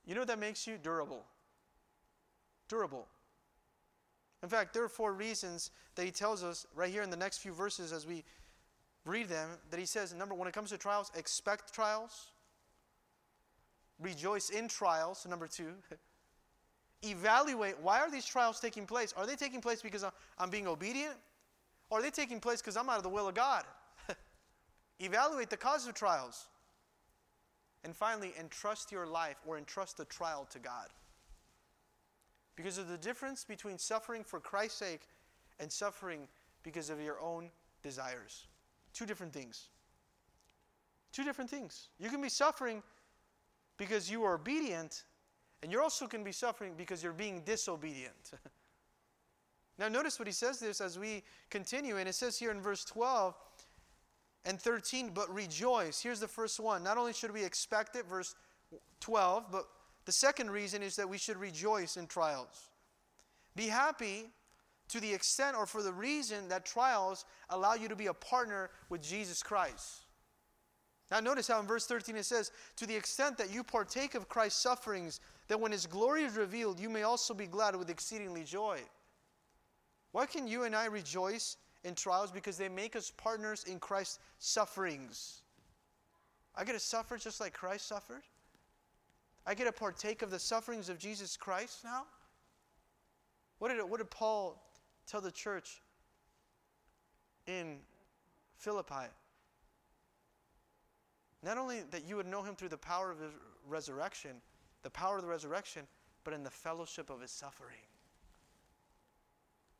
You know that makes you durable. Durable. In fact, there are four reasons that he tells us right here in the next few verses as we read them that he says number when it comes to trials, expect trials. Rejoice in trials, number two. [LAUGHS] evaluate why are these trials taking place? Are they taking place because I'm being obedient? Or are they taking place because I'm out of the will of God? [LAUGHS] evaluate the cause of trials. And finally, entrust your life or entrust the trial to God. Because of the difference between suffering for Christ's sake and suffering because of your own desires. Two different things. Two different things. You can be suffering because you are obedient and you're also going to be suffering because you're being disobedient. [LAUGHS] now, notice what he says this as we continue. And it says here in verse 12 and 13, but rejoice. Here's the first one. Not only should we expect it, verse 12, but the second reason is that we should rejoice in trials. Be happy to the extent or for the reason that trials allow you to be a partner with Jesus Christ. Now, notice how in verse 13 it says, To the extent that you partake of Christ's sufferings, that when his glory is revealed, you may also be glad with exceedingly joy. Why can you and I rejoice in trials? Because they make us partners in Christ's sufferings. I get to suffer just like Christ suffered. I get to partake of the sufferings of Jesus Christ now. What did, what did Paul tell the church in Philippi? Not only that you would know him through the power of his resurrection, the power of the resurrection, but in the fellowship of his suffering.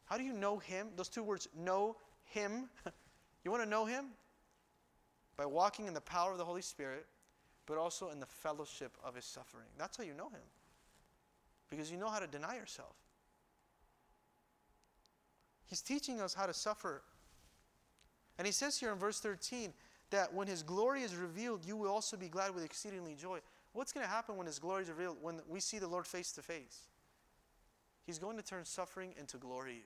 How do you know him? Those two words, know him. [LAUGHS] you want to know him? By walking in the power of the Holy Spirit, but also in the fellowship of his suffering. That's how you know him. Because you know how to deny yourself. He's teaching us how to suffer. And he says here in verse 13 that when his glory is revealed, you will also be glad with exceedingly joy. What's going to happen when His glory is revealed, when we see the Lord face to face? He's going to turn suffering into glory.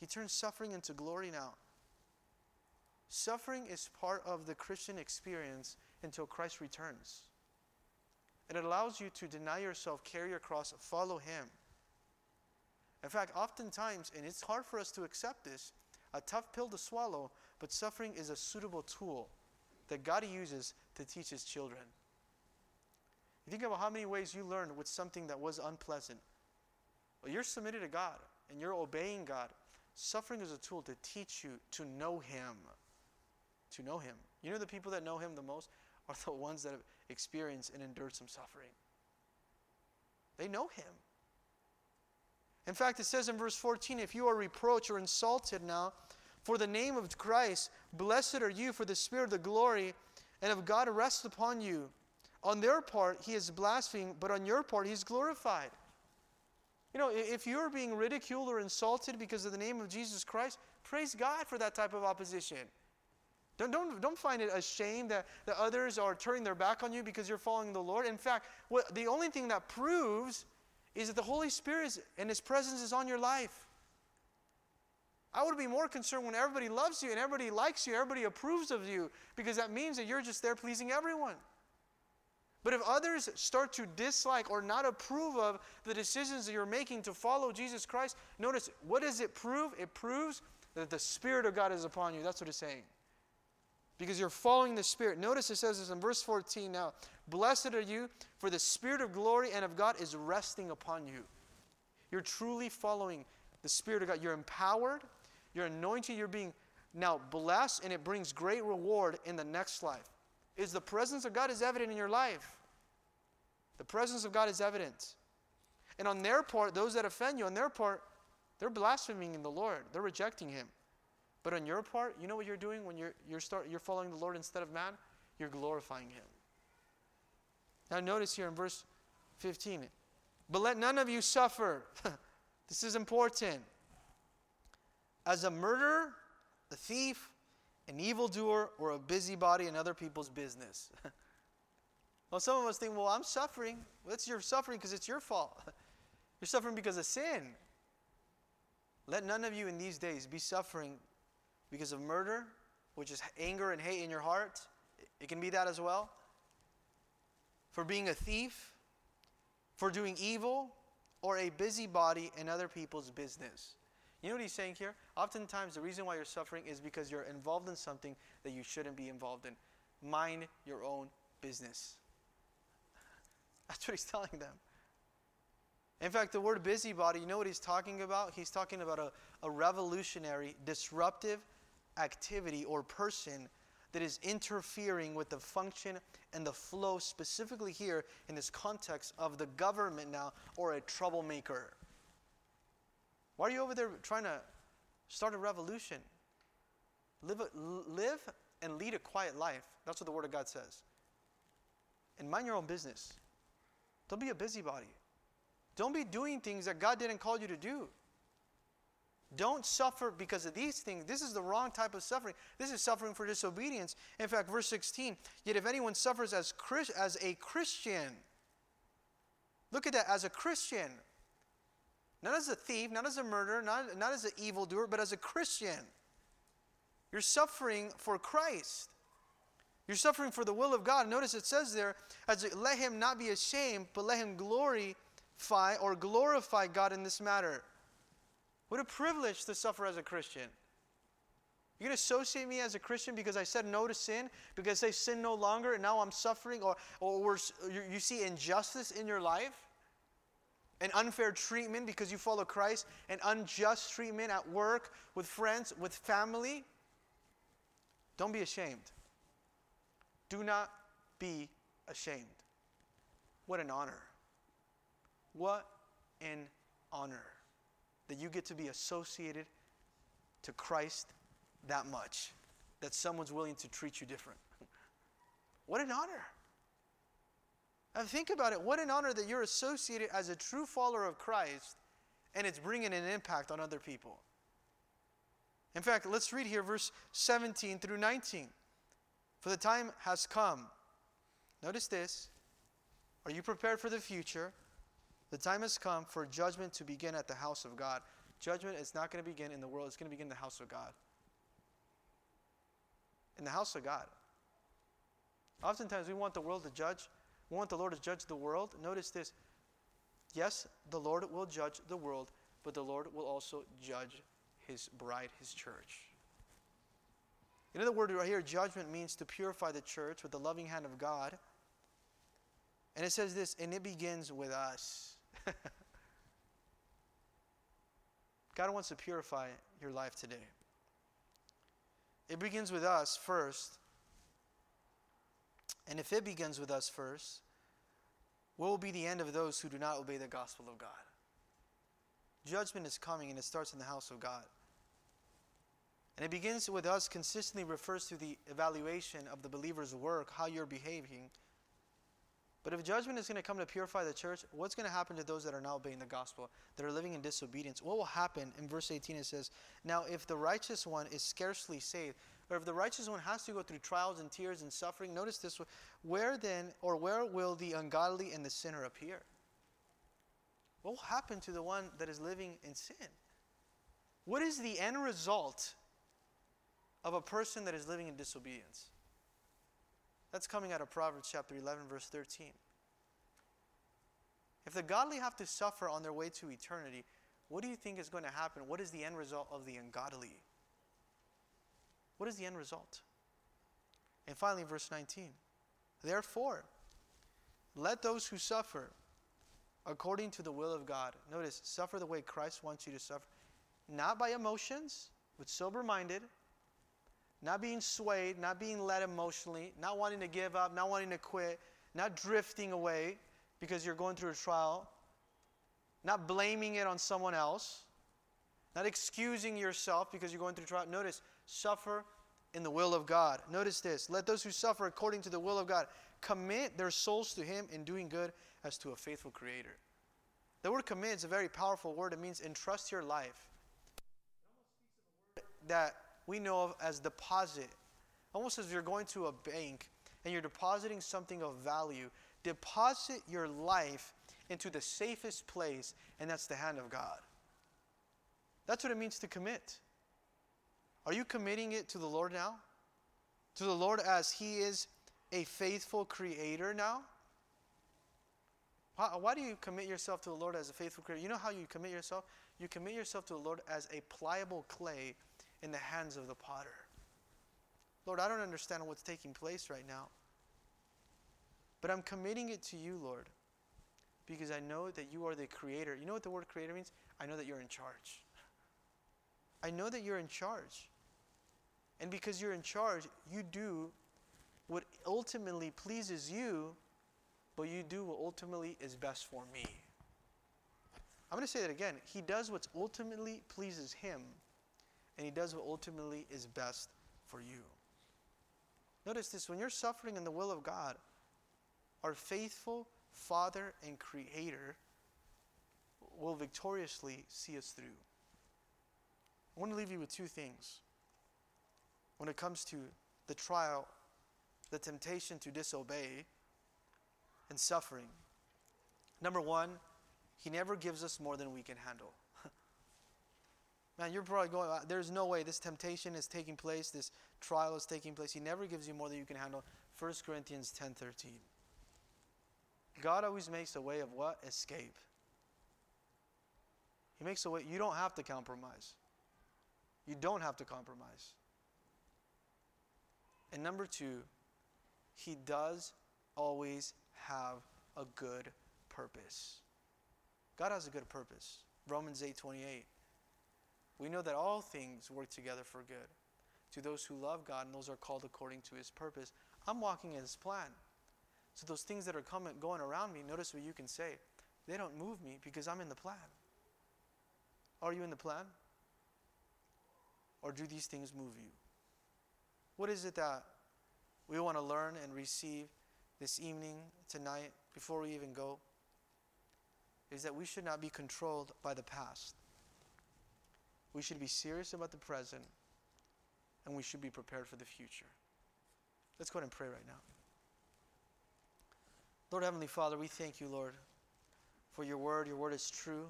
He turns suffering into glory now. Suffering is part of the Christian experience until Christ returns. And it allows you to deny yourself, carry your cross, follow Him. In fact, oftentimes, and it's hard for us to accept this, a tough pill to swallow, but suffering is a suitable tool that God uses to teach His children. You think about how many ways you learned with something that was unpleasant. Well, you're submitted to God and you're obeying God. Suffering is a tool to teach you to know Him. To know Him. You know the people that know Him the most are the ones that have experienced and endured some suffering. They know Him. In fact, it says in verse 14 if you are reproached or insulted now for the name of Christ, blessed are you, for the Spirit of the glory and of God rests upon you. On their part, he is blasphemed, but on your part, he's glorified. You know, if you're being ridiculed or insulted because of the name of Jesus Christ, praise God for that type of opposition. Don't, don't, don't find it a shame that, that others are turning their back on you because you're following the Lord. In fact, what, the only thing that proves is that the Holy Spirit is, and His presence is on your life. I would be more concerned when everybody loves you and everybody likes you, everybody approves of you, because that means that you're just there pleasing everyone. But if others start to dislike or not approve of the decisions that you're making to follow Jesus Christ, notice what does it prove? It proves that the Spirit of God is upon you. That's what it's saying. Because you're following the Spirit. Notice it says this in verse 14 now Blessed are you, for the Spirit of glory and of God is resting upon you. You're truly following the Spirit of God. You're empowered, you're anointed, you're being now blessed, and it brings great reward in the next life is the presence of God is evident in your life. The presence of God is evident. And on their part, those that offend you, on their part, they're blaspheming in the Lord. They're rejecting Him. But on your part, you know what you're doing when you're, you're, start, you're following the Lord instead of man? You're glorifying Him. Now, notice here in verse 15 But let none of you suffer. [LAUGHS] this is important. As a murderer, a thief, an evildoer, or a busybody in other people's business. [LAUGHS] well, some of us think, well, I'm suffering. Well, your suffering because it's your fault. [LAUGHS] You're suffering because of sin. Let none of you in these days be suffering because of murder, which is anger and hate in your heart. It can be that as well. For being a thief, for doing evil, or a busybody in other people's business. You know what he's saying here? Oftentimes, the reason why you're suffering is because you're involved in something that you shouldn't be involved in. Mind your own business. [LAUGHS] That's what he's telling them. In fact, the word busybody, you know what he's talking about? He's talking about a, a revolutionary, disruptive activity or person that is interfering with the function and the flow, specifically here in this context of the government now, or a troublemaker. Why are you over there trying to start a revolution? Live, live and lead a quiet life. That's what the Word of God says. And mind your own business. Don't be a busybody. Don't be doing things that God didn't call you to do. Don't suffer because of these things. This is the wrong type of suffering. This is suffering for disobedience. In fact, verse 16, yet if anyone suffers as, Chris, as a Christian, look at that, as a Christian, not as a thief, not as a murderer, not, not as an evildoer, but as a Christian. You're suffering for Christ. You're suffering for the will of God. Notice it says there, as let him not be ashamed, but let him glorify or glorify God in this matter. What a privilege to suffer as a Christian. You're going to associate me as a Christian because I said no to sin, because I sin no longer, and now I'm suffering, or, or you see injustice in your life? An unfair treatment because you follow Christ, an unjust treatment at work, with friends, with family, don't be ashamed. Do not be ashamed. What an honor. What an honor that you get to be associated to Christ that much, that someone's willing to treat you different. [LAUGHS] What an honor. And think about it. What an honor that you're associated as a true follower of Christ and it's bringing an impact on other people. In fact, let's read here verse 17 through 19. For the time has come. Notice this. Are you prepared for the future? The time has come for judgment to begin at the house of God. Judgment is not going to begin in the world, it's going to begin in the house of God. In the house of God. Oftentimes we want the world to judge we want the Lord to judge the world. Notice this. Yes, the Lord will judge the world, but the Lord will also judge his bride, his church. In other words, right here, judgment means to purify the church with the loving hand of God. And it says this, and it begins with us. [LAUGHS] God wants to purify your life today. It begins with us first. And if it begins with us first, what will be the end of those who do not obey the gospel of God? Judgment is coming and it starts in the house of God. And it begins with us, consistently refers to the evaluation of the believer's work, how you're behaving. But if judgment is going to come to purify the church, what's going to happen to those that are not obeying the gospel, that are living in disobedience? What will happen? In verse 18, it says, Now, if the righteous one is scarcely saved, or if the righteous one has to go through trials and tears and suffering, notice this where then, or where will the ungodly and the sinner appear? What will happen to the one that is living in sin? What is the end result of a person that is living in disobedience? That's coming out of Proverbs chapter 11, verse 13. If the godly have to suffer on their way to eternity, what do you think is going to happen? What is the end result of the ungodly? What is the end result? And finally, verse 19. Therefore, let those who suffer according to the will of God, notice, suffer the way Christ wants you to suffer, not by emotions, but sober minded, not being swayed, not being led emotionally, not wanting to give up, not wanting to quit, not drifting away because you're going through a trial, not blaming it on someone else, not excusing yourself because you're going through a trial. Notice, suffer in the will of God. Notice this let those who suffer according to the will of God commit their souls to Him in doing good as to a faithful Creator. The word commit is a very powerful word. It means entrust your life. That we know of as deposit. Almost as you're going to a bank and you're depositing something of value. Deposit your life into the safest place, and that's the hand of God. That's what it means to commit. Are you committing it to the Lord now? To the Lord as He is a faithful creator now? Why, do you commit yourself to the Lord as a faithful creator? You know how you commit yourself? You commit yourself to the Lord as a pliable clay in the hands of the potter. Lord, I don't understand what's taking place right now. But I'm committing it to you, Lord, because I know that you are the creator. You know what the word creator means? I know that you're in charge. I know that you're in charge. And because you're in charge, you do what ultimately pleases you, but you do what ultimately is best for me. I'm going to say that again. He does what ultimately pleases him, and he does what ultimately is best for you. Notice this when you're suffering in the will of God, our faithful Father and Creator will victoriously see us through. I want to leave you with two things when it comes to the trial, the temptation to disobey, and suffering. Number one, He never gives us more than we can handle. [LAUGHS] Man, you're probably going, uh, there's no way this temptation is taking place, this trial is taking place. He never gives you more than you can handle. 1 Corinthians 10 13. God always makes a way of what? Escape. He makes a way. You don't have to compromise. You don't have to compromise. And number two, he does always have a good purpose. God has a good purpose. Romans 8 28. We know that all things work together for good to those who love God and those are called according to his purpose. I'm walking in his plan. So those things that are coming going around me, notice what you can say. They don't move me because I'm in the plan. Are you in the plan? Or do these things move you? What is it that we want to learn and receive this evening, tonight, before we even go? Is that we should not be controlled by the past. We should be serious about the present, and we should be prepared for the future. Let's go ahead and pray right now. Lord Heavenly Father, we thank you, Lord, for your word. Your word is true.